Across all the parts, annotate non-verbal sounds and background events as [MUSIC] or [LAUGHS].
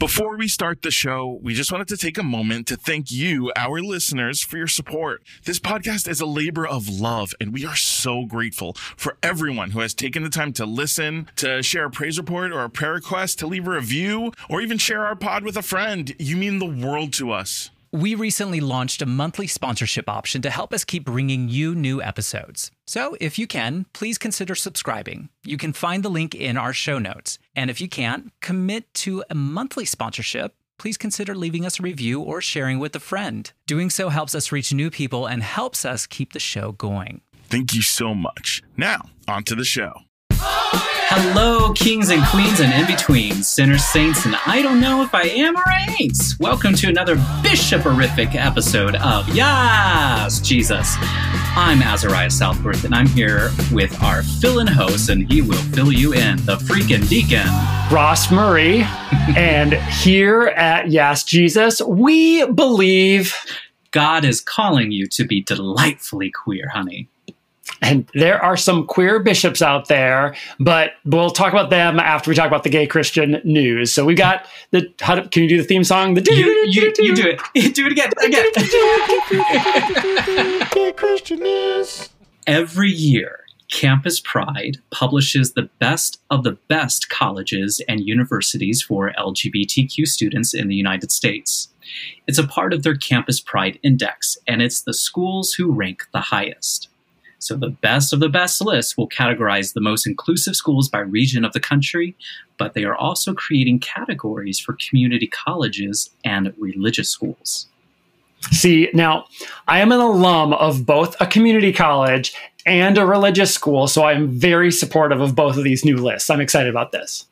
Before we start the show, we just wanted to take a moment to thank you, our listeners, for your support. This podcast is a labor of love, and we are so grateful for everyone who has taken the time to listen, to share a praise report or a prayer request, to leave a review, or even share our pod with a friend. You mean the world to us. We recently launched a monthly sponsorship option to help us keep bringing you new episodes. So, if you can, please consider subscribing. You can find the link in our show notes. And if you can't, commit to a monthly sponsorship. Please consider leaving us a review or sharing with a friend. Doing so helps us reach new people and helps us keep the show going. Thank you so much. Now, on to the show. Oh, Hello, kings and queens and in between, sinners, saints, and I don't know if I am or I ain't. Welcome to another bishoporific episode of Yas Jesus. I'm Azariah Southworth, and I'm here with our fill-in host, and he will fill you in, the freaking deacon. Ross Murray. [LAUGHS] and here at Yas Jesus, we believe God is calling you to be delightfully queer, honey. And there are some queer bishops out there, but we'll talk about them after we talk about the gay Christian news. So we got the. How do, can you do the theme song? The You, you, you do it. [LAUGHS] Do it again. Again. gay Christian news. Every year, Campus Pride publishes the best of the best colleges and universities for LGBTQ students in the United States. It's a part of their Campus Pride Index, and it's the schools who rank the highest. So, the best of the best list will categorize the most inclusive schools by region of the country, but they are also creating categories for community colleges and religious schools. See, now I am an alum of both a community college and a religious school, so I'm very supportive of both of these new lists. I'm excited about this.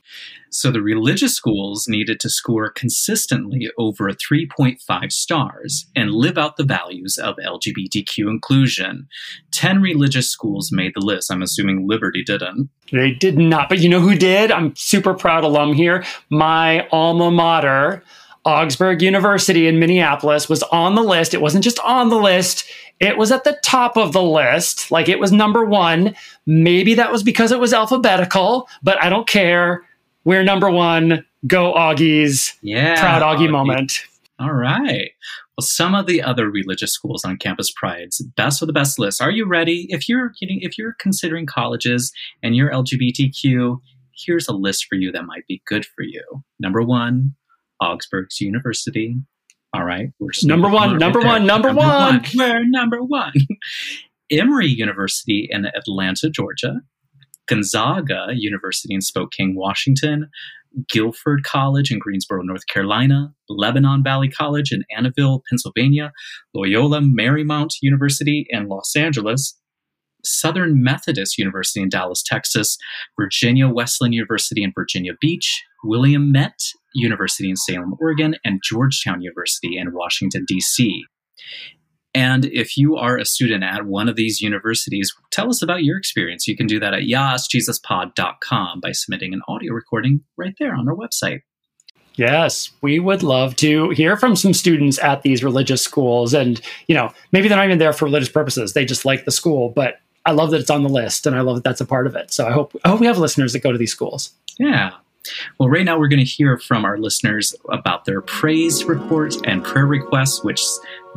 So the religious schools needed to score consistently over 3.5 stars and live out the values of LGBTQ inclusion. 10 religious schools made the list. I'm assuming Liberty didn't. They did not, but you know who did? I'm super proud alum here. My alma mater, Augsburg University in Minneapolis, was on the list. It wasn't just on the list, it was at the top of the list. Like it was number one. Maybe that was because it was alphabetical, but I don't care. We're number one. Go Augies. Yeah. Proud Augie Augie. moment. All right. Well, some of the other religious schools on Campus Pride's best of the best list. Are you ready? If you're getting, if you're considering colleges and you're LGBTQ, here's a list for you that might be good for you. Number one, Augsburg's University. All right, we're Number one, right number there. one, number one. We're number one. [LAUGHS] Emory University in Atlanta, Georgia. Gonzaga University in Spokane, Washington. Guilford College in Greensboro, North Carolina, Lebanon Valley College in Annville, Pennsylvania, Loyola Marymount University in Los Angeles, Southern Methodist University in Dallas, Texas, Virginia Wesleyan University in Virginia Beach, Willamette University in Salem, Oregon, and Georgetown University in Washington, D.C. And if you are a student at one of these universities, tell us about your experience. You can do that at yasjesuspod.com by submitting an audio recording right there on our website. Yes, we would love to hear from some students at these religious schools. And, you know, maybe they're not even there for religious purposes. They just like the school. But I love that it's on the list and I love that that's a part of it. So I hope, I hope we have listeners that go to these schools. Yeah. Well, right now we're going to hear from our listeners about their praise report and prayer requests, which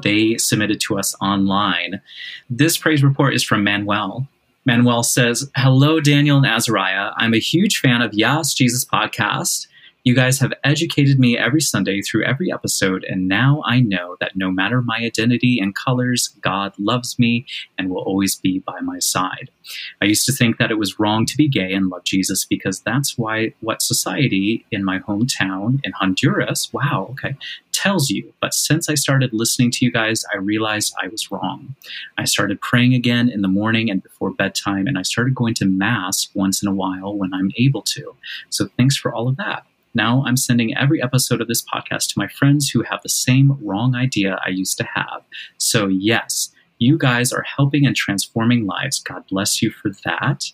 they submitted to us online. This praise report is from Manuel. Manuel says, Hello, Daniel and Azariah. I'm a huge fan of Yas Jesus podcast. You guys have educated me every Sunday through every episode, and now I know that no matter my identity and colors, God loves me and will always be by my side. I used to think that it was wrong to be gay and love Jesus because that's why what society in my hometown in Honduras, wow, okay, tells you. But since I started listening to you guys, I realized I was wrong. I started praying again in the morning and before bedtime, and I started going to Mass once in a while when I'm able to. So thanks for all of that. Now I'm sending every episode of this podcast to my friends who have the same wrong idea I used to have. So, yes, you guys are helping and transforming lives. God bless you for that.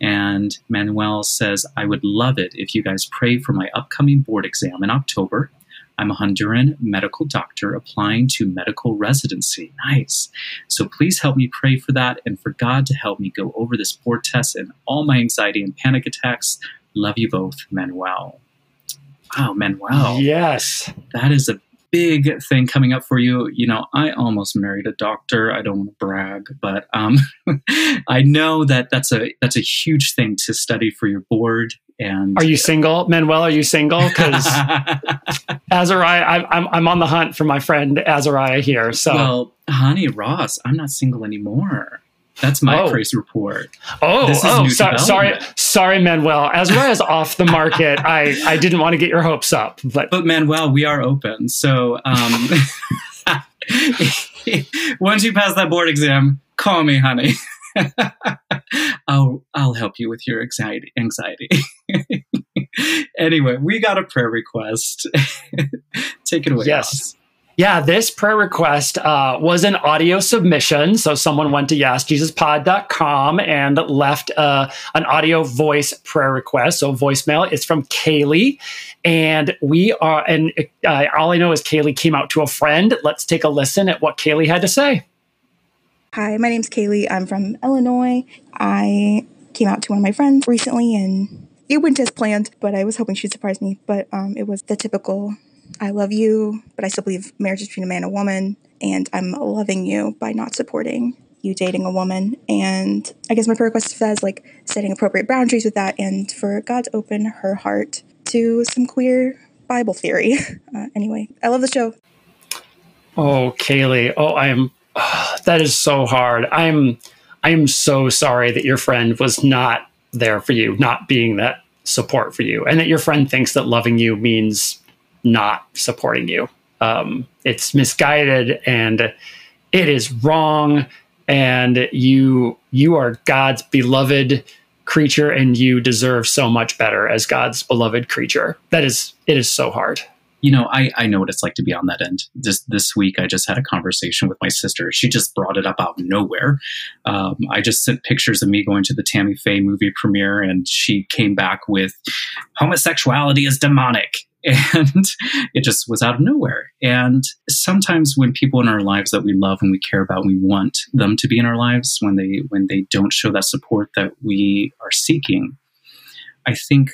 And Manuel says, I would love it if you guys pray for my upcoming board exam in October. I'm a Honduran medical doctor applying to medical residency. Nice. So please help me pray for that and for God to help me go over this board test and all my anxiety and panic attacks. Love you both, Manuel. Wow, Manuel. Yes. That is a big thing coming up for you. You know, I almost married a doctor. I don't want to brag, but um, [LAUGHS] I know that that's a that's a huge thing to study for your board. And are you single, Manuel? Are you single? [LAUGHS] Because Azariah, I, I'm I'm on the hunt for my friend Azariah here. So, well, honey, Ross, I'm not single anymore. That's my oh. praise report. Oh, oh, so, sorry, sorry, Manuel. Azariah as off the market. [LAUGHS] I, I didn't want to get your hopes up, but but Manuel, we are open. So um, [LAUGHS] once you pass that board exam, call me, honey. [LAUGHS] I'll I'll help you with your anxiety. Anxiety. anyway, we got a prayer request. Take it away. Yes. Ross. Yeah, this prayer request uh, was an audio submission. So someone went to yasjesuspod.com and left uh, an audio voice prayer request. So voicemail. It's from Kaylee. And we are, and uh, all I know is Kaylee came out to a friend. Let's take a listen at what Kaylee had to say. Hi, my name's Kaylee. I'm from Illinois. I came out to one of my friends recently and it went as planned, but I was hoping she'd surprise me. But um, it was the typical I love you, but I still believe marriage is between a man and a woman, and I'm loving you by not supporting you dating a woman. And I guess my prayer request says like setting appropriate boundaries with that, and for God to open her heart to some queer Bible theory. [LAUGHS] Uh, anyway, I love the show. Oh, Kaylee. Oh, I am. Oh, [SIGHS] that is so hard. I'm. I am so sorry that your friend was not there for you, not being that support for you, and that your friend thinks that loving you means not supporting you. Um, it's misguided and it is wrong. And you you are God's beloved creature, and you deserve so much better as God's beloved creature. That is it is so hard you know, I, I know what it's like to be on that end. Just this week, I just had a conversation with my sister. She just brought it up out of nowhere. Um, I just sent pictures of me going to the Tammy Faye movie premiere, and she came back with homosexuality is demonic. And [LAUGHS] it just was out of nowhere. And sometimes when people in our lives that we love and we care about, we want them to be in our lives when they when they don't show that support that we are seeking. I think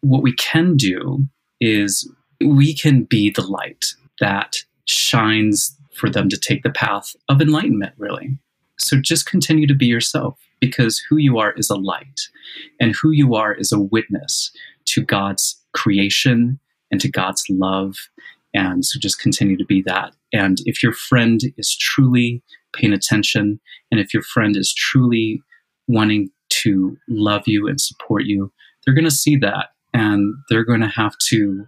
what we can do is we can be the light that shines for them to take the path of enlightenment, really. So just continue to be yourself because who you are is a light and who you are is a witness to God's creation and to God's love. And so just continue to be that. And if your friend is truly paying attention and if your friend is truly wanting to love you and support you, they're going to see that and they're going to have to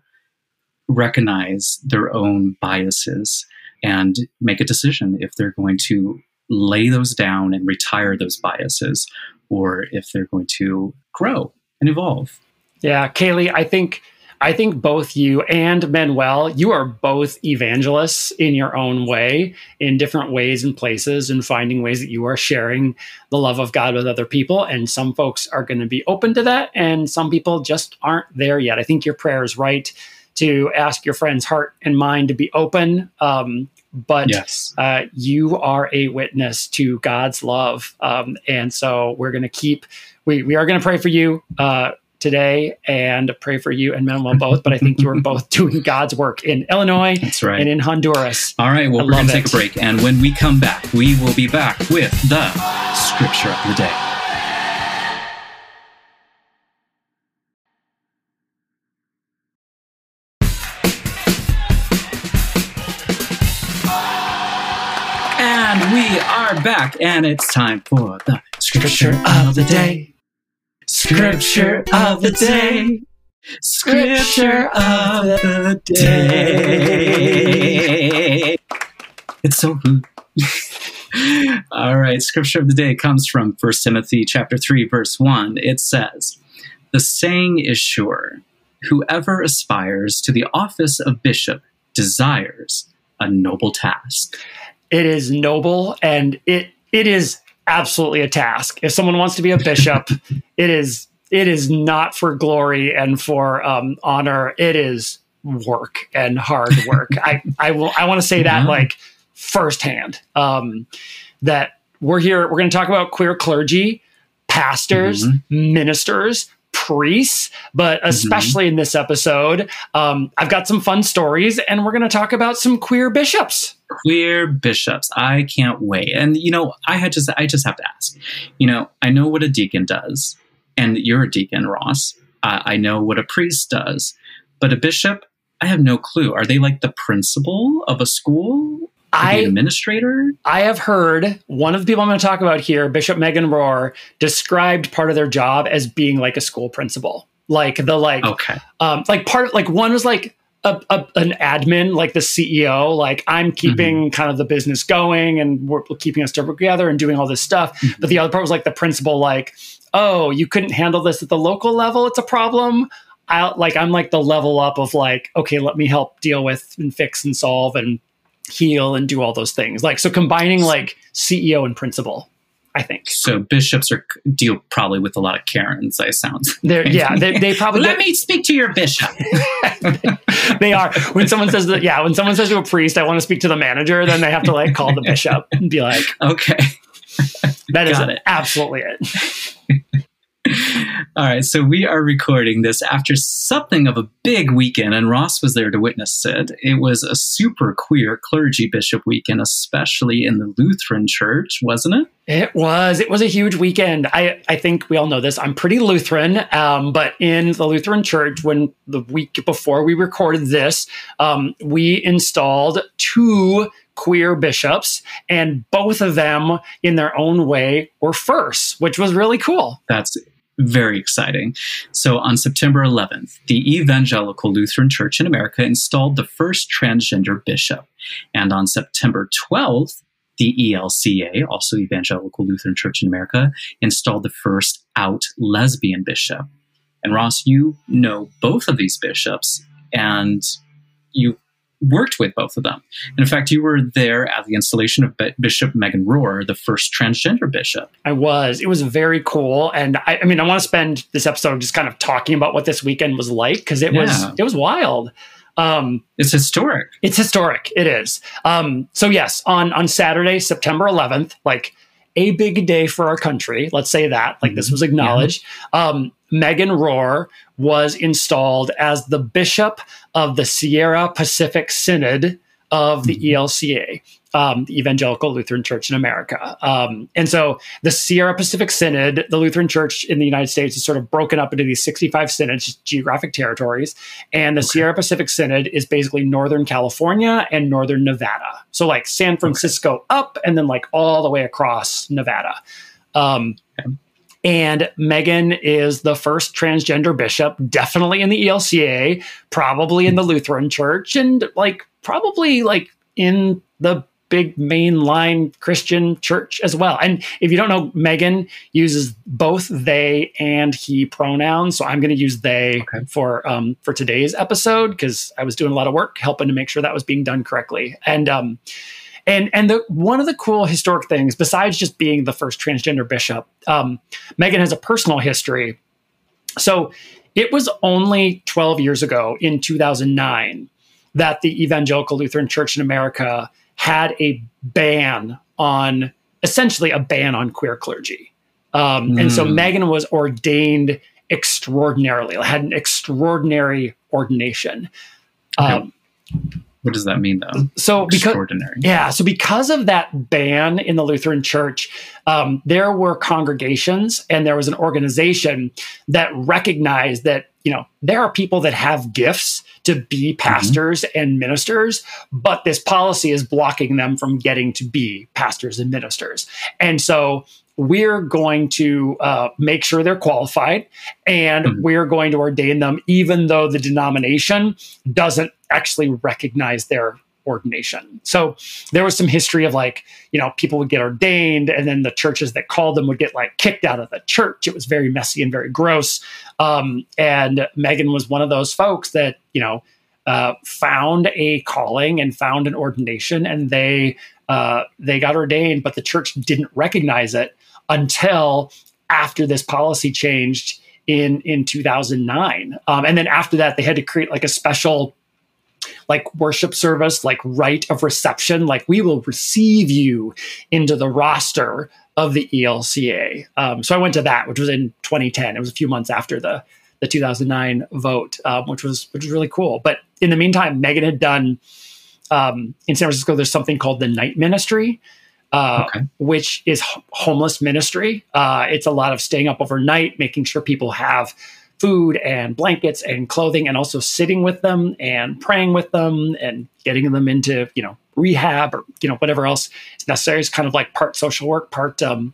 recognize their own biases and make a decision if they're going to lay those down and retire those biases or if they're going to grow and evolve. Yeah, Kaylee, I think I think both you and Manuel, you are both evangelists in your own way, in different ways and places, and finding ways that you are sharing the love of God with other people. And some folks are going to be open to that, and some people just aren't there yet. I think your prayer is right to ask your friend's heart and mind to be open. Um, but yes. uh, you are a witness to God's love. Um, and so we're going to keep, we, we are going to pray for you uh, today and pray for you and Manuel both. But I think you are both [LAUGHS] doing God's work in Illinois That's right. and in Honduras. All right. Well, I we're going to take a break. And when we come back, we will be back with the scripture of the day. And we are back, and it's time for the scripture of the day. Scripture of the day. Scripture of the day. It's so good. [LAUGHS] All right, scripture of the day comes from 1 Timothy chapter 3 verse 1. It says, "The saying is sure, whoever aspires to the office of bishop desires a noble task." it is noble and it it is absolutely a task. If someone wants to be a bishop, [LAUGHS] it is it is not for glory and for um, honor. It is work and hard [LAUGHS] work. I I will I want to say that like firsthand. Um, that we're here. We're going to talk about queer clergy, pastors, mm-hmm. ministers, priests, but Mm-hmm. especially in this episode, um, I've got some fun stories, and we're going to talk about some queer bishops. queer bishops. I can't wait. And you know, I had just I just have to ask. You know, I know what a deacon does, and you're a deacon, Ross. Uh, I know what a priest does, but a bishop, I have no clue. Are they like the principal of a school? I administrator? I have heard one of the people I'm going to talk about here, Bishop Megan Rohrer, described part of their job as being like a school principal, like the like Okay. um, like part like one was like a, a, an admin, like the CEO, like I'm keeping kind of the business going and we're keeping us together and doing all this stuff. Mhm. But the other part was like the principal, like, oh, you couldn't handle this at the local level. It's a problem. I like I'm like the level up of like, okay, let me help deal with and fix and solve and heal and do all those things. Like so combining like CEO and principal, I think. So bishops are deal probably with a lot of Karens. I sounds [LAUGHS] They're yeah, they, they probably Let me speak to your bishop. [LAUGHS] they are when someone says that yeah when someone says to a priest i want to speak to the manager then they have to like call the bishop and be like [LAUGHS] okay. that is it. absolutely it All right, so we are recording this after something of a big weekend, and Ross was there to witness it. It was a super queer clergy bishop weekend, especially in the Lutheran church, wasn't it? it was it was a huge weekend i i think we all know this i'm pretty lutheran um, but in the lutheran church when the week before we recorded this um, we installed two queer bishops and both of them in their own way were first, which was really cool That's very exciting. So on September 11th, the Evangelical Lutheran Church in America installed the first transgender bishop. And on September 12th, the ELCA, also Evangelical Lutheran Church in America, installed the first out lesbian bishop. And Ross, you know both of these bishops and you worked with both of them. And in fact, you were there at the installation of Bi- Bishop Megan Rohrer, the first transgender bishop. I was. It was very cool, and I, I mean, I want to spend this episode just kind of talking about what this weekend was like because it Yeah. was it was wild. Um, It's historic. it's historic. It is. Um, so yes, on on Saturday, September 11th, like a big day for our country. Let's say that. Like this was acknowledged. Um, Megan Rohrer was installed as the bishop of the Sierra Pacific Synod of the ELCA, um, the Evangelical Lutheran Church in America. Um, and so the Sierra Pacific Synod, the Lutheran Church in the United States, is sort of broken up into these 65 synods, geographic territories. And the Sierra Pacific Synod is basically Northern California and Northern Nevada. So like San Francisco up and then like all the way across Nevada. Um, and Megan is the first transgender bishop, definitely in the ELCA, probably in the Lutheran Church, and like probably like in the big mainline Christian church as well. And if you don't know, Megan uses both they and he pronouns. So I'm going to use they Okay. for um, for today's episode because I was doing a lot of work helping to make sure that was being done correctly. And um, and and the one of the cool historic things, besides just being the first transgender bishop, um, Megan has a personal history. So it was only 12 years ago in 2009 that the Evangelical Lutheran Church in America had a ban on essentially a ban on queer clergy. Um, And so Mm. Megan was ordained extraordinarily, had an extraordinary ordination. Okay. What does that mean, though? so because yeah, so because of that ban in the Lutheran Church, um, there were congregations and there was an organization that recognized that you know there are people that have gifts to be pastors and ministers, but this policy is blocking them from getting to be pastors and ministers, and so. We're going to uh, make sure they're qualified and Mhm. we're going to ordain them, even though the denomination doesn't actually recognize their ordination. So there was some history of like, you know, people would get ordained and then the churches that called them would get like kicked out of the church. It was very messy and very gross. Um, and Megan was one of those folks that, you know, uh, found a calling and found an ordination and they uh, they got ordained, but the church didn't recognize it until after this policy changed in in 2009. Um, and then after that, they had to create like a special like worship service, like rite of reception, like we will receive you into the roster of the ELCA. Um, so I went to that, which was in 2010. It was a few months after the the 2009 vote, um, which was which was really cool. But in the meantime, Megan had done um, in San Francisco. There's something called the Night Ministry, uh, okay. which is homeless ministry. Uh, it's a lot of staying up overnight, making sure people have food and blankets and clothing, and also sitting with them and praying with them and getting them into you know rehab or you know whatever else is necessary. is kind of like part social work, part um,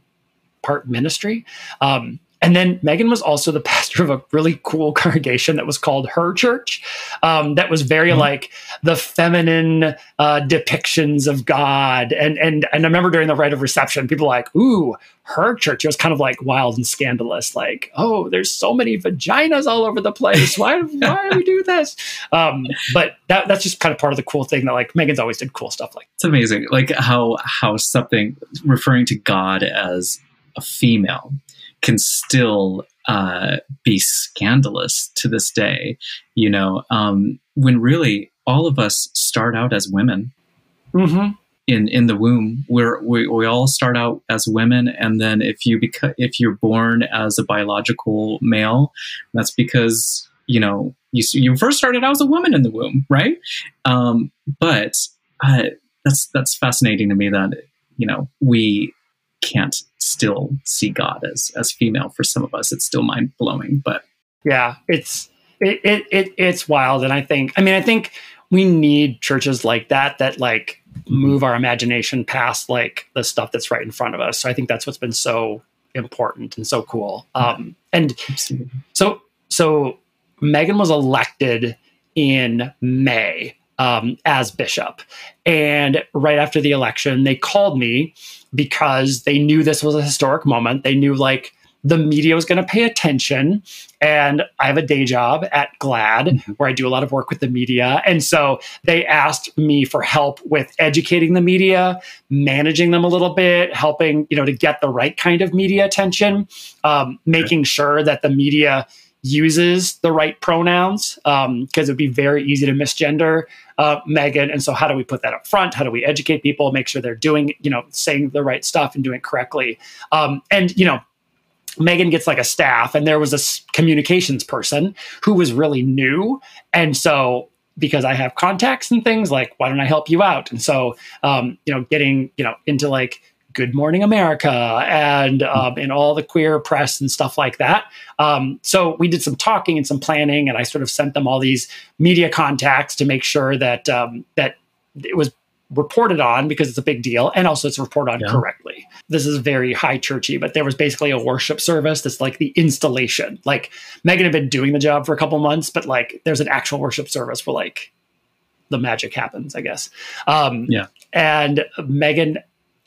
part ministry. Um, and then Megan was also the [LAUGHS] pastor of a really cool congregation that was called Her Church, um, that was very mm-hmm. like the feminine uh, depictions of God. And and and I remember during the rite of reception, people were like, "Ooh, Her Church." It was kind of like wild and scandalous. Like, "Oh, there's so many vaginas all over the place. Why [LAUGHS] why do we do this?" Um, but that that's just kind of part of the cool thing that like Megan's always did cool stuff like. It's amazing, like how how something referring to God as a female can still uh, be scandalous to this day. You know, um, when really all of us start out as women. Mm-hmm. In, in the womb, we're, we we all start out as women, and then if you beca- if you're born as a biological male, that's because you know you you first started out as a woman in the womb, right? Um, but uh, that's that's fascinating to me that you know we can't still see God as as female for some of us. It's still mind blowing, but yeah, it's it, it it it's wild, and I think I mean I think we need churches like that that like move our imagination past like the stuff that's right in front of us. So I think that's what's been so important and so cool. Um, and so so Megan was elected in May um, as bishop, and right after the election, they called me because they knew this was a historic moment. They knew like the media was going to pay attention. And I have a day job at GLAAD mm-hmm. where I do a lot of work with the media. And so they asked me for help with educating the media, managing them a little bit, helping, you know, to get the right kind of media attention, um, making sure that the media uses the right pronouns because um, it would be very easy to misgender uh, Megan. And so, how do we put that up front? How do we educate people, make sure they're doing, you know, saying the right stuff and doing it correctly? Um, and, you know, Megan gets like a staff, and there was a communications person who was really new. And so, because I have contacts and things, like, why don't I help you out? And so, um, you know, getting, you know, into like, Good Morning America and um, and all the queer press and stuff like that. Um, so we did some talking and some planning, and I sort of sent them all these media contacts to make sure that um, that it was reported on because it's a big deal, and also it's reported on yeah. correctly. This is very high churchy, but there was basically a worship service that's like the installation. Like Megan had been doing the job for a couple months, but like there's an actual worship service where like the magic happens, I guess. Um, yeah. And Megan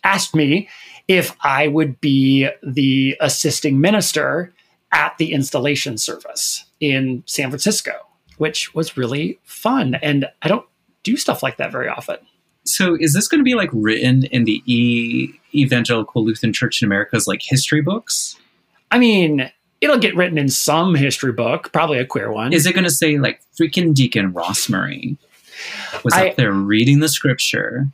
asked me if I would be the assisting minister at the installation service in San Francisco, which was really fun. And I don't do stuff like that very often. So, is this going to be like written in the e- Evangelical Lutheran Church in America's like history books? I mean, it'll get written in some history book, probably a queer one. Is it going to say like freaking Deacon Ross Murray was I, up there reading the scripture?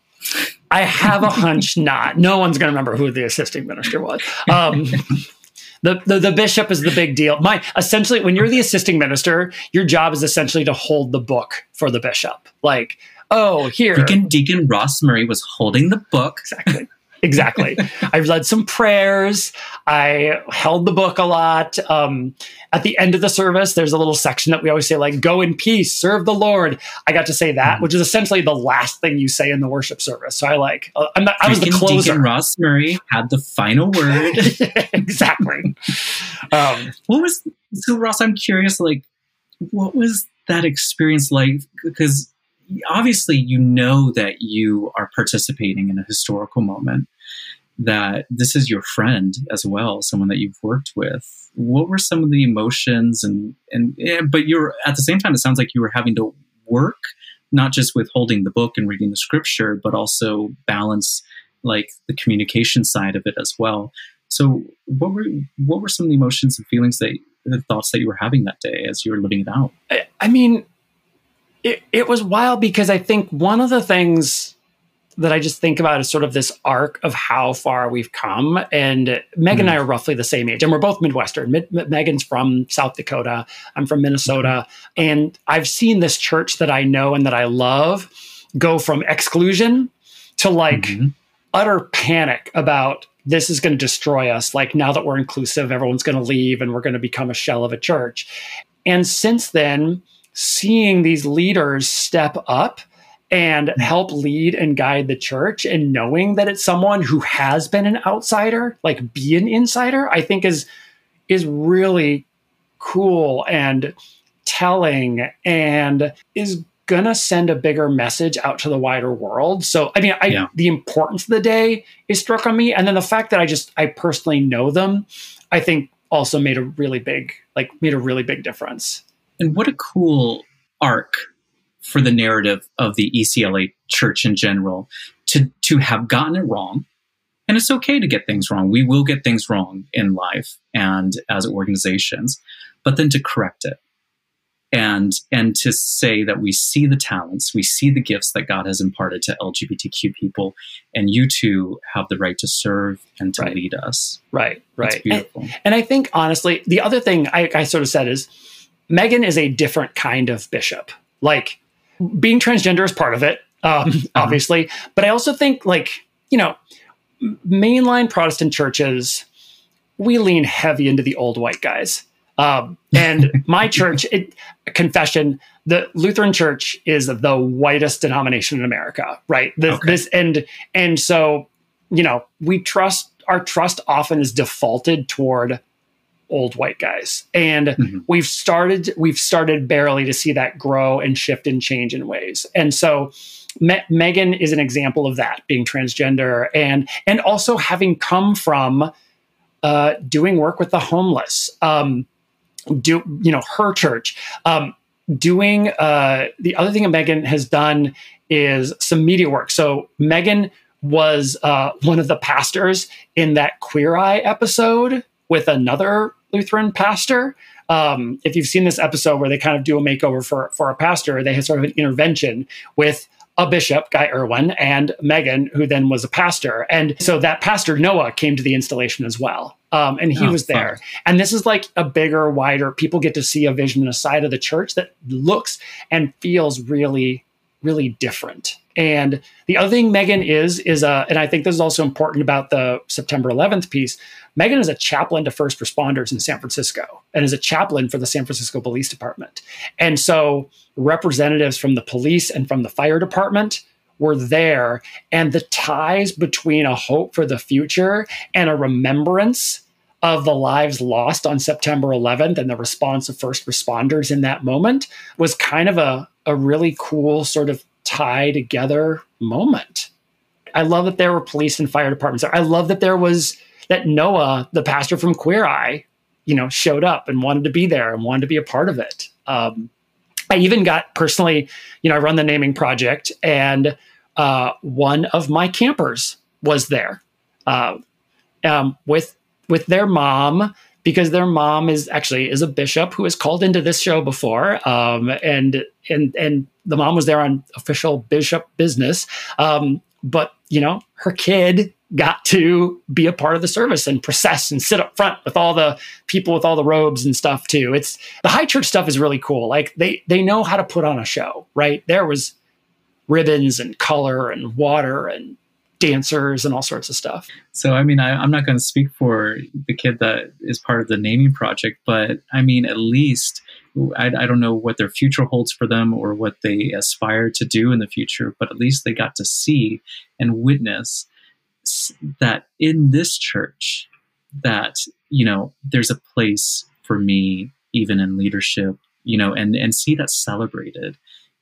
I have a hunch [LAUGHS] not. No one's going to remember who the assisting minister was. Um, [LAUGHS] the, the, the bishop is the big deal. My essentially, when you're the assisting minister, your job is essentially to hold the book for the bishop. Like, oh, here, Deacon Deacon Ross Murray was holding the book. Exactly exactly. [LAUGHS] I've led some prayers. I held the book a lot. Um, at the end of the service, there's a little section that we always say, like, go in peace, serve the Lord. I got to say that, mm-hmm. which is essentially the last thing you say in the worship service. So I like, uh, I'm not, I was the closer. Deacon Ross Murray had the final [LAUGHS] word. exactly. Um, what was, so Ross, I'm curious, like, what was that experience like? Because obviously you know that you are participating in a historical moment that this is your friend as well someone that you've worked with. What were some of the emotions and and, and but you're at the same time it sounds like you were having to work not just with holding the book and reading the scripture but also balance like the communication side of it as well. So what were what were some of the emotions and feelings that the thoughts that you were having that day as you were living it out? I, I mean it, it was wild because I think one of the things that I just think about is sort of this arc of how far we've come. And Megan mm. and I are roughly the same age, and we're both Midwestern. Mid- Megan's from South Dakota. I'm from Minnesota. And I've seen this church that I know and that I love go from exclusion to like mm-hmm. utter panic about this is going to destroy us. Like now that we're inclusive, everyone's going to leave and we're going to become a shell of a church. And since then, seeing these leaders step up and hmm. help lead and guide the church and knowing that it's someone who has been an outsider like be an insider i think is is really cool and telling and is gonna send a bigger message out to the wider world. So i mean I, yeah. the importance of the day is struck on me. And then the fact that i just i personally know them i think also made a really big like made a really big difference and what a cool arc for the narrative of the ECLA church in general to, to have gotten it wrong. And it's okay to get things wrong. We will get things wrong in life and as organizations, but then to correct it and and to say that we see the talents we see the gifts that god has imparted to lgbtq people and you two have the right to serve and to right. lead us right right and, and, i think honestly the other thing I, I sort of said is megan is a different kind of bishop like being transgender is part of it, um, [LAUGHS] uh-huh. obviously. But I also think, like, you know, mainline Protestant churches, we lean heavy into the old white guys. Um, and [LAUGHS] my church, it, confession, the Lutheran Church is the whitest denomination in America, right? This, okay. this and and so you know we trust our trust often is defaulted toward old white guys. And mm-hmm. we've started we've started barely to see that grow and shift and change in ways. And so Me- megan is an example of that being transgender and and also having come from uh, doing work with the homeless um, do you know her church um, doing uh, the other thing that megan has done is some media work. So megan was uh, one of the pastors in that queer eye episode with another Lutheran pastor. Um, if you've seen this episode where they kind of do a makeover for for a pastor, they had sort of an intervention with a bishop, Guy Erwin, and Megan, who then was a pastor. And so that pastor Noah came to the installation as well. Um, and he oh, was there. Fun. And this is like a bigger, wider, people get to see a vision and a side of the church that looks and feels really, really different. And the other thing Megan is, is, uh, and I think this is also important about the September 11th piece, Megan is a chaplain to first responders in San Francisco and is a chaplain for the San Francisco Police Department. And so representatives from the police and from the fire department were there. And the ties between a hope for the future and a remembrance of the lives lost on September 11th and the response of first responders in that moment was kind of a, a really cool sort of tie together moment. I love that there were police and fire departments. I love that there was that Noah, the pastor from Queer Eye, you know, showed up and wanted to be there and wanted to be a part of it. Um, I even got personally, you know, I run the naming project, and uh, one of my campers was there uh, um, with with their mom because their mom is actually is a bishop who has called into this show before, um, and and and the mom was there on official bishop business. Um, but you know, her kid got to be a part of the service and process and sit up front with all the people with all the robes and stuff too. It's the high church stuff is really cool. Like they they know how to put on a show, right? There was ribbons and color and water and dancers and all sorts of stuff. So, I mean, I, am not going to speak for the kid that is part of the naming project, but I mean, at least I, I, don't know what their future holds for them or what they aspire to do in the future, but at least they got to see and witness that in this church that you know there's a place for me even in leadership you know and and see that celebrated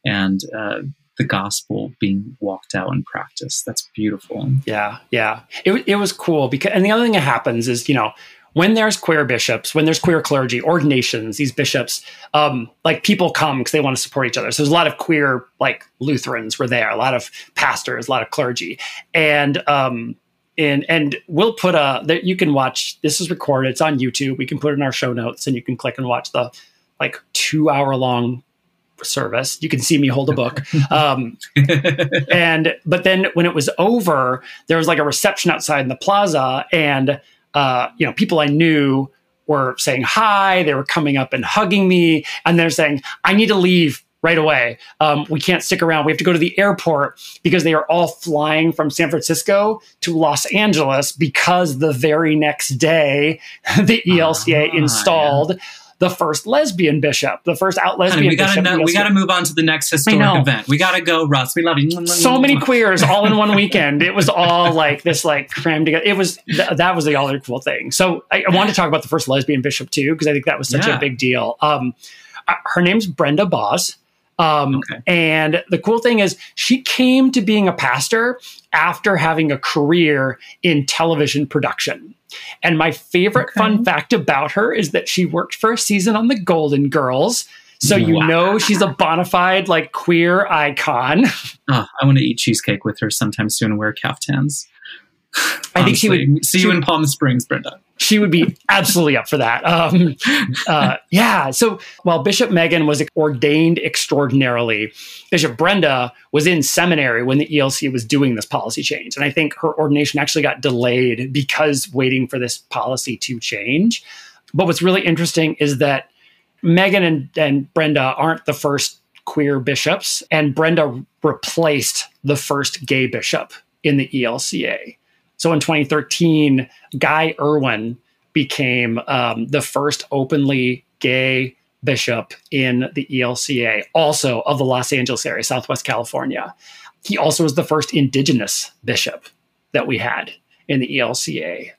and uh, the gospel being walked out in practice that's beautiful yeah yeah it, it was cool because and the other thing that happens is you know when there's queer bishops, when there's queer clergy, ordinations, these bishops, um, like people come because they want to support each other. So there's a lot of queer, like Lutherans were there, a lot of pastors, a lot of clergy, and um, and and we'll put a that you can watch. This is recorded. It's on YouTube. We can put it in our show notes, and you can click and watch the like two hour long service. You can see me hold a book. [LAUGHS] Um, and but then when it was over, there was like a reception outside in the plaza, and uh, you know, people I knew were saying hi. They were coming up and hugging me, and they're saying, "I need to leave." Right away. Um, we can't stick around. We have to go to the airport because they are all flying from San Francisco to Los Angeles because the very next day [LAUGHS] the ELCA ah, installed yeah the first lesbian bishop, the first out lesbian we gotta bishop. Know, we got to move on to the next historic event. We got to go, Russ. We love you. So many queers all in one weekend. It was all like this, like crammed together. It was th- that was the other cool thing. So I, I wanted to talk about the first lesbian bishop too because I think that was such yeah. a big deal. Um, uh, her name's Brenda Bos. Um, okay. And the cool thing is, she came to being a pastor after having a career in television production. And my favorite okay. fun fact about her is that she worked for a season on The Golden Girls. So you wow. know she's a bona fide like queer icon. [LAUGHS] Oh, I want to eat cheesecake with her sometime soon and wear caftans. I think she would see you in Palm Springs, Brenda. She would be absolutely up for that. Um, uh, yeah. So while Bishop Megan was ordained extraordinarily, Bishop Brenda was in seminary when the ELC was doing this policy change, and I think her ordination actually got delayed because waiting for this policy to change. But what's really interesting is that Megan and, and Brenda aren't the first queer bishops, and Brenda replaced the first gay bishop in the ELCA. So in 2013, Guy Erwin became um, the first openly gay bishop in the ELCA, also of the Los Angeles area, Southwest California. He also was the first indigenous bishop that we had in the ELCA.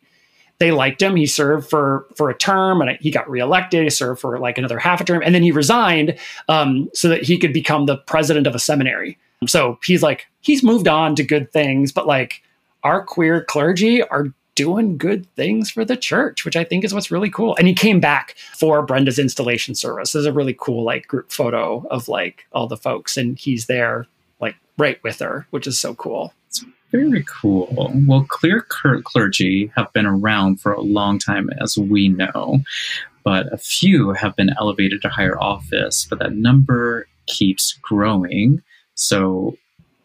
They liked him. He served for for a term, and he got reelected. He served for like another half a term, and then he resigned um, so that he could become the president of a seminary. So he's like he's moved on to good things, but like our queer clergy are doing good things for the church, which I think is what's really cool. And he came back for Brenda's installation service. There's a really cool like group photo of like all the folks, and he's there like right with her, which is so cool. It's very cool. Well, queer clergy have been around for a long time, as we know, but a few have been elevated to higher office, but that number keeps growing. So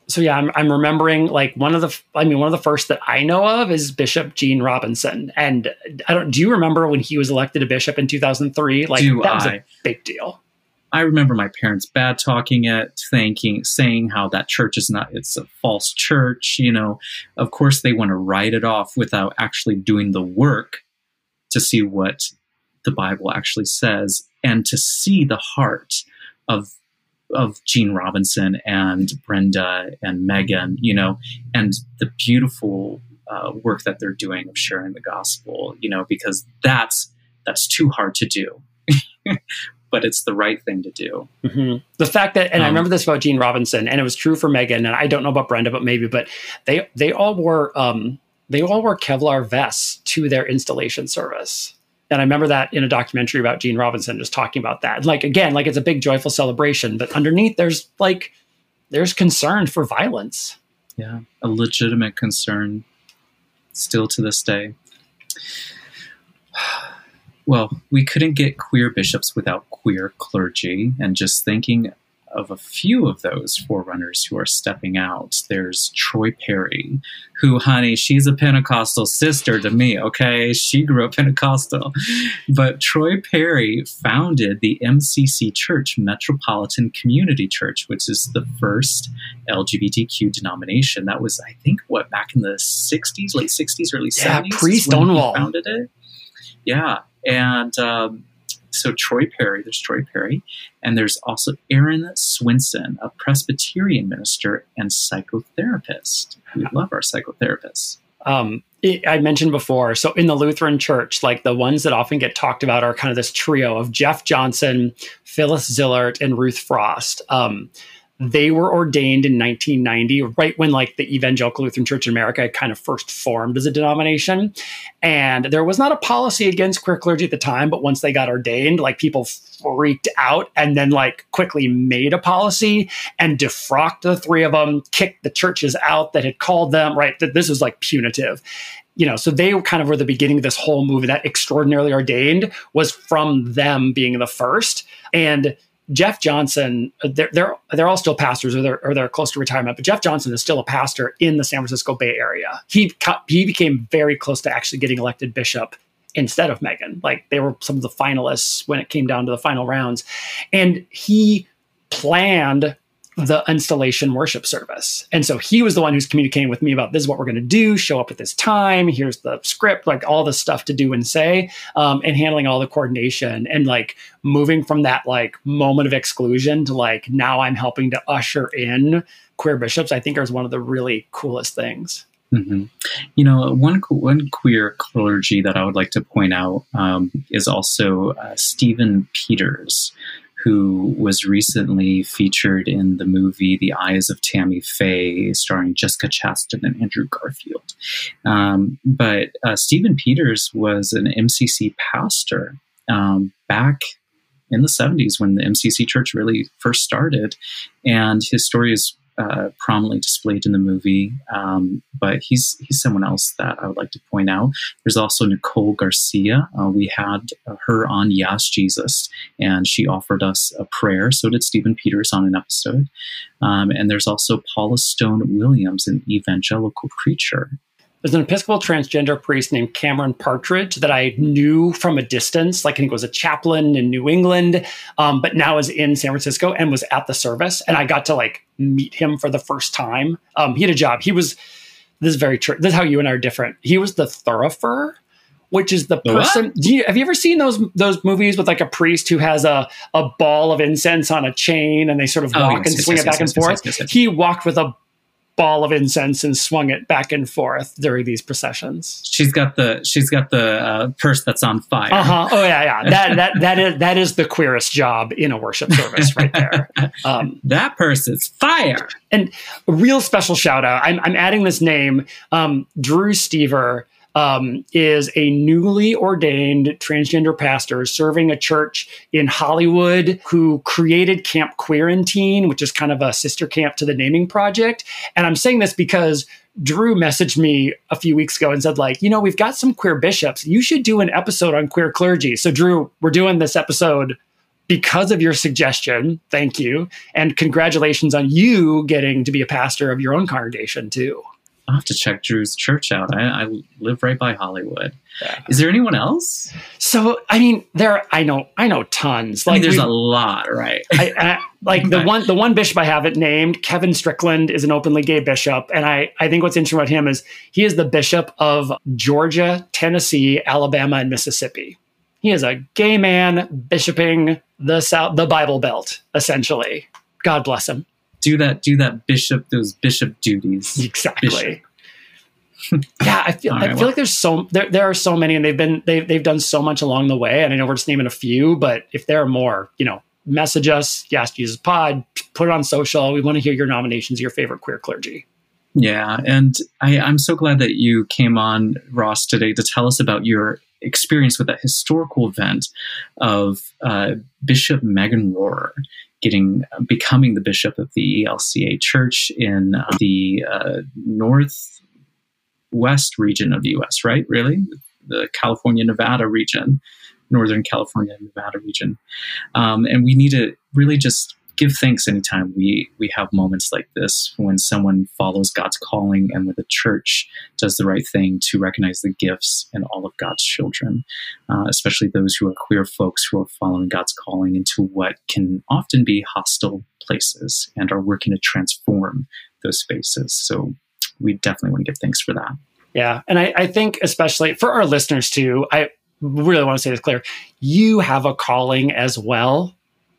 so yeah, I'm, I'm remembering like one of the, I mean, one of the first that I know of is Bishop Gene Robinson. And I don't, do you remember when he was elected a bishop in 2003? Like do that was a big deal. I remember my parents bad talking it, thanking, saying how that church is not, it's a false church. You know, of course they want to write it off without actually doing the work to see what the Bible actually says and to see the heart of of Gene Robinson and Brenda and Megan, you know, and the beautiful uh, work that they're doing of sharing the gospel, you know, because that's that's too hard to do. [LAUGHS] but it's the right thing to do. Mm-hmm. The fact that, and um, I remember this about Gene Robinson, and it was true for Megan, and I don't know about Brenda, but maybe, but they they all wore um, they all wore Kevlar vests to their installation service. And I remember that in a documentary about Gene Robinson, just talking about that. Like again, like it's a big joyful celebration, but underneath there's like there's concern for violence. Yeah, a legitimate concern still to this day. [SIGHS] Well, we couldn't get queer bishops without queer clergy, and just thinking of a few of those forerunners who are stepping out. There's Troy Perry, who, honey, she's a Pentecostal sister to me, okay? She grew up Pentecostal. But Troy Perry founded the MCC Church, Metropolitan Community Church, which is the first LGBTQ denomination. That was, I think, what, back in the 60s, late 60s, early yeah, 70s? Pre Stonewall. founded it. Yeah. And, um, so Troy Perry, there's Troy Perry, and there's also Erin Swenson, a Presbyterian minister and psychotherapist. We love our psychotherapists. Um, I mentioned before, so in the Lutheran Church, like the ones that often get talked about are kind of this trio of Jeff Johnson, Phyllis Zillhart, and Ruth Frost. Um, they were ordained in 1990, right when like the Evangelical Lutheran Church in America kind of first formed as a denomination. And there was not a policy against queer clergy at the time, but once they got ordained, like people freaked out and then like quickly made a policy and defrocked the three of them, kicked the churches out that had called them, right? That this was like punitive you know, so they kind of were the beginning of this whole movement that extraordinarily ordained was from them being the first. And Jeff Johnson, uh, they're, they're, they're all still pastors or they're, or they're close to retirement, but Jeff Johnson is still a pastor in the San Francisco Bay Area. He, he became very close to actually getting elected bishop instead of Megan. Like they were some of the finalists when it came down to the final rounds. And he planned the installation worship service. And so he was the one who's communicating with me about this is what we're going to do, show up at this time, here's the script, like all the stuff to do and say, um, and handling all the coordination and like moving from that like moment of exclusion to like now I'm helping to usher in queer bishops, I think is one of the really coolest things. Mm-hmm. You know, one one queer clergy that I would like to point out um, is also uh, Stephen Peters, who was recently featured in the movie The Eyes of Tammy Faye, starring Jessica Chastain and Andrew Garfield. Um, but uh, Stephen Pieters was an MCC pastor um, back in the 70s when the MCC church really first started. And his story is uh, prominently displayed in the movie. Um, but he's he's someone else that I would like to point out. There's also Nicole Garcia. Uh, we had her on Yas Jesus, and she offered us a prayer. So did Stephen Pieters on an episode. Um, and there's also Paula Stone Williams, an evangelical preacher. There's an Episcopal transgender priest named Cameron Partridge that I knew from a distance. Like I think was a chaplain in New England, um, but now is in San Francisco and was at the service. And I got to like meet him for the first time. Um, he had a job. He was. This is very true. This is how you and I are different. He was the thurifer, which is the person. You, have you ever seen those those movies with like a priest who has a a ball of incense on a chain and they sort of walk oh, yes, and yes, swing yes, it back and forth? He walked with a ball of incense and swung it back and forth during these processions. She's got the she's got the uh, purse that's on fire. Uh huh. Oh yeah, yeah. [LAUGHS] That that that is that is the queerest job in a worship service right there. [LAUGHS] Um, that purse is fire. And a real special shout out. I'm I'm adding this name. Um, Drew Stever um, is a newly ordained transgender pastor serving a church in Hollywood who created Camp Queerantine, which is kind of a sister camp to the Naming Project. And I'm saying this because Drew messaged me a few weeks ago and said, like, you know, we've got some queer bishops. You should do an episode on queer clergy. So, Drew, we're doing this episode because of your suggestion. Thank you. And congratulations on you getting to be a pastor of your own congregation, too. I'll have to check Drew's church out. I, I live right by Hollywood. Yeah. Is there anyone else? So I mean, there I know I know tons. Like I mean, there's a lot, right? I, I, like the [LAUGHS] one the one bishop I have it named Kevin Strickland is an openly gay bishop, and I I think what's interesting about him is he is the bishop of Georgia, Tennessee, Alabama, and Mississippi. He is a gay man bishoping the South the Bible Belt essentially. God bless him do that do that bishop those bishop duties. [LAUGHS] Exactly. Bishop. [LAUGHS] yeah i feel, I feel well. like there's so there, there are so many and they've been they've, they've done so much along the way and i know we're just naming a few but if there are more you know message us yas jesus pod put it on social. We want to hear your nominations your favorite queer clergy. Yeah and I, i'm so glad that you came on ross today to tell us about your experience with that historical event of uh, bishop megan rohrer getting becoming the bishop of the ELCA Church in uh, the uh, northwest region of the U.S. Right? Really, the California Nevada region, Northern California Nevada region, um, and we need to really just give thanks anytime we we have moments like this when someone follows God's calling and when the church does the right thing to recognize the gifts in all of God's children, uh, especially those who are queer folks who are following God's calling into what can often be hostile places and are working to transform those spaces. So we definitely want to give thanks for that. Yeah, and I, I think especially for our listeners too, I really want to say this clear. You have a calling as well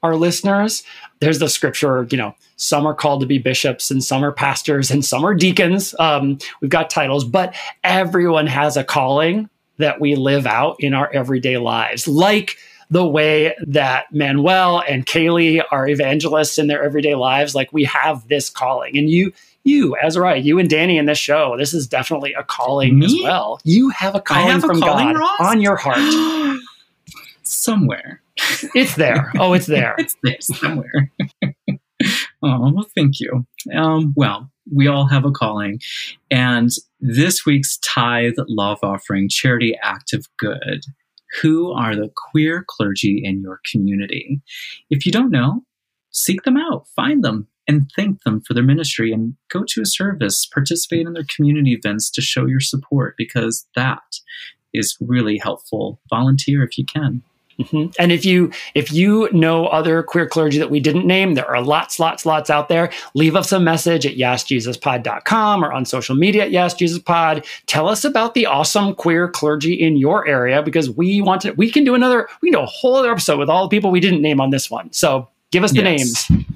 our listeners. There's the scripture, you know, some are called to be bishops and some are pastors and some are deacons. Um, we've got titles, but everyone has a calling that we live out in our everyday lives, like the way that Manuel and Kaylee are evangelists in their everyday lives. Like we have this calling, and you, you, Ezra, you and Danny in this show, this is definitely a calling Me? as well. You have a calling have from a calling, God Ross? on your heart. [GASPS] Somewhere. It's there. Oh, it's there. [LAUGHS] it's there somewhere. [LAUGHS] oh, well, thank you. Um, well, we all have a calling. And this week's tithe love offering charity act of good Who are the queer clergy in your community? If you don't know, seek them out, find them, and thank them for their ministry and go to a service, participate in their community events to show your support because that is really helpful. Volunteer if you can. Mm-hmm. And if you if you know other queer clergy that we didn't name, there are lots, lots, lots out there. Leave us a message at yasjesuspod.com or on social media at yasjesuspod. Tell us about the awesome queer clergy in your area because we want to. We can do another. We can do a whole other episode with all the people we didn't name on this one. So give us the yes. names.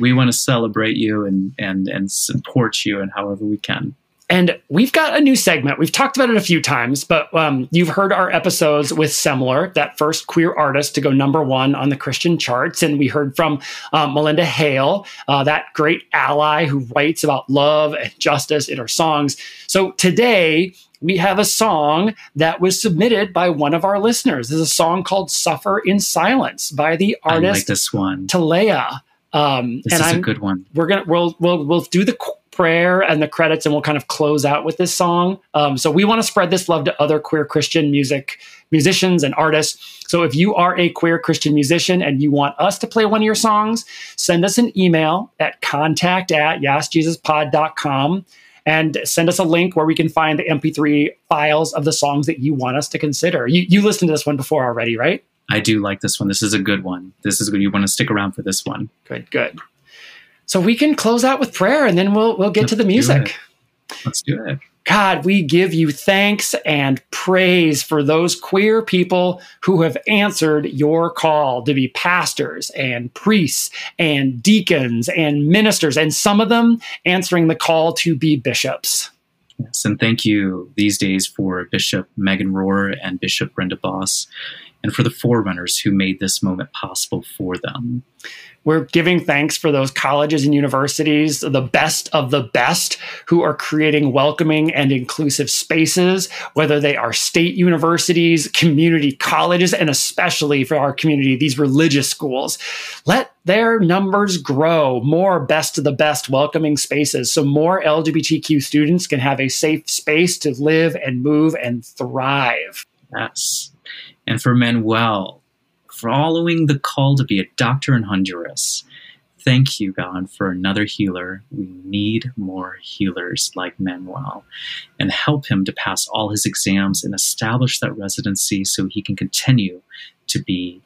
We want to celebrate you and and and support you in however we can. And we've got a new segment. We've talked about it a few times, but um, you've heard our episodes with Semler, that first queer artist to go number one on the Christian charts. And we heard from um, Melinda Hale, uh, that great ally who writes about love and justice in her songs. So today, we have a song that was submitted by one of our listeners. There's a song called Suffer in Silence by the artist I like this one. Talea. Um, this and is I'm, a good one. We're gonna we'll we'll we'll do the prayer and the credits, and we'll kind of close out with this song. Um, so we want to spread this love to other queer Christian music musicians and artists. So if you are a queer Christian musician and you want us to play one of your songs, send us an email at contact at yasjesuspod.com and send us a link where we can find the MP3 files of the songs that you want us to consider. You, you listened to this one before already, right? I do like this one. This is a good one. This is good. You want to stick around for this one. Good, good. So we can close out with prayer and then we'll we'll get Let's to the music. Let's do it. God, we give you thanks and praise for those queer people who have answered your call to be pastors and priests and deacons and ministers, and some of them answering the call to be bishops. Yes, and thank you these days for Bishop Megan Rohrer and Bishop Brenda Bos, and for the forerunners who made this moment possible for them. We're giving thanks for those colleges and universities, the best of the best, who are creating welcoming and inclusive spaces, whether they are state universities, community colleges, and especially for our community, these religious schools. Let their numbers grow, more best of the best welcoming spaces, so more LGBTQ students can have a safe space to live and move and thrive. Yes. And for Manuel, following the call to be a doctor in Honduras. Thank you, God, for another healer. We need more healers like Manuel and help him to pass all his exams and establish that residency so he can continue to be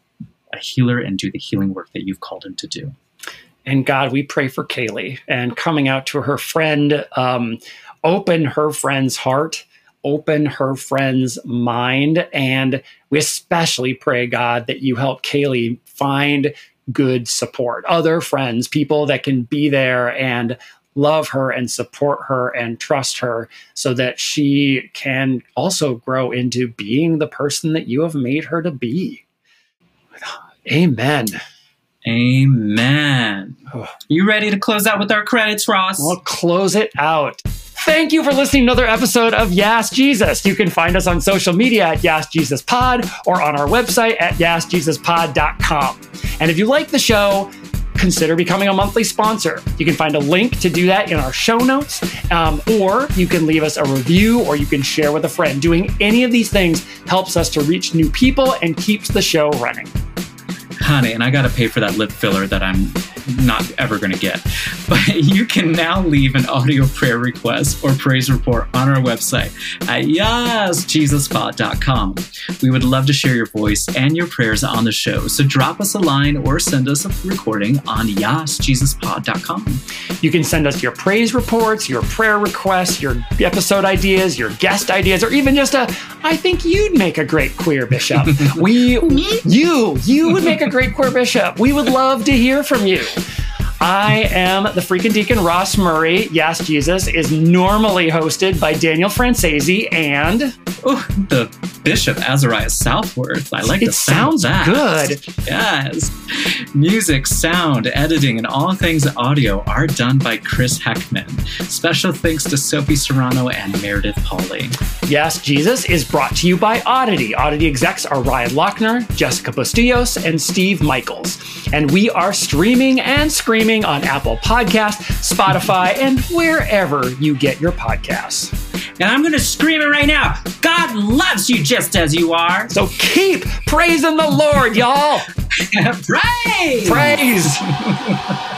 a healer and do the healing work that you've called him to do. And God, we pray for Kaylee and coming out to her friend, um, open her friend's heart open her friend's mind. And we especially pray, God, that you help Kaylee find good support, other friends, people that can be there and love her and support her and trust her so that she can also grow into being the person that you have made her to be. Amen. Amen. You ready to close out with our credits, Ross? We'll close it out. Thank you for listening to another episode of Yas Jesus. You can find us on social media at Yas Jesus Pod or on our website at yasjesuspod.com. And if you like the show, consider becoming a monthly sponsor. You can find a link to do that in our show notes, um, or you can leave us a review, or you can share with a friend. Doing any of these things helps us to reach new people and keeps the show running honey, and I got to pay for that lip filler that I'm not ever going to get. But [LAUGHS] you can now leave an audio prayer request or praise report on our website at yasjesuspod.com. We would love to share your voice and your prayers on the show. So drop us a line or send us a recording on yasjesuspod.com. You can send us your praise reports, your prayer requests, your episode ideas, your guest ideas, or even just a, I think you'd make a great queer bishop. [LAUGHS] we, you, you would make a great queer bishop. We would love to hear from you. I am the freaking deacon Ross Murray. Yas, Jesus is normally hosted by Daniel Francesi and Ooh, the Bishop Azariah Southworth. I like it. sounds that. good. Yes. Music, sound, editing, and all things audio are done by Chris Heckman. Special thanks to Sophie Serrano and Meredith Pauly. Yas, Jesus is brought to you by Oddity. Oddity execs are Ryan Lochner, Jessica Bustillos, and Steve Michaels. And we are streaming and screaming on Apple Podcasts, Spotify, and wherever you get your podcasts. And I'm going to scream it right now. God loves you just as you are. So keep praising the Lord, y'all. [LAUGHS] Praise! Praise. [LAUGHS]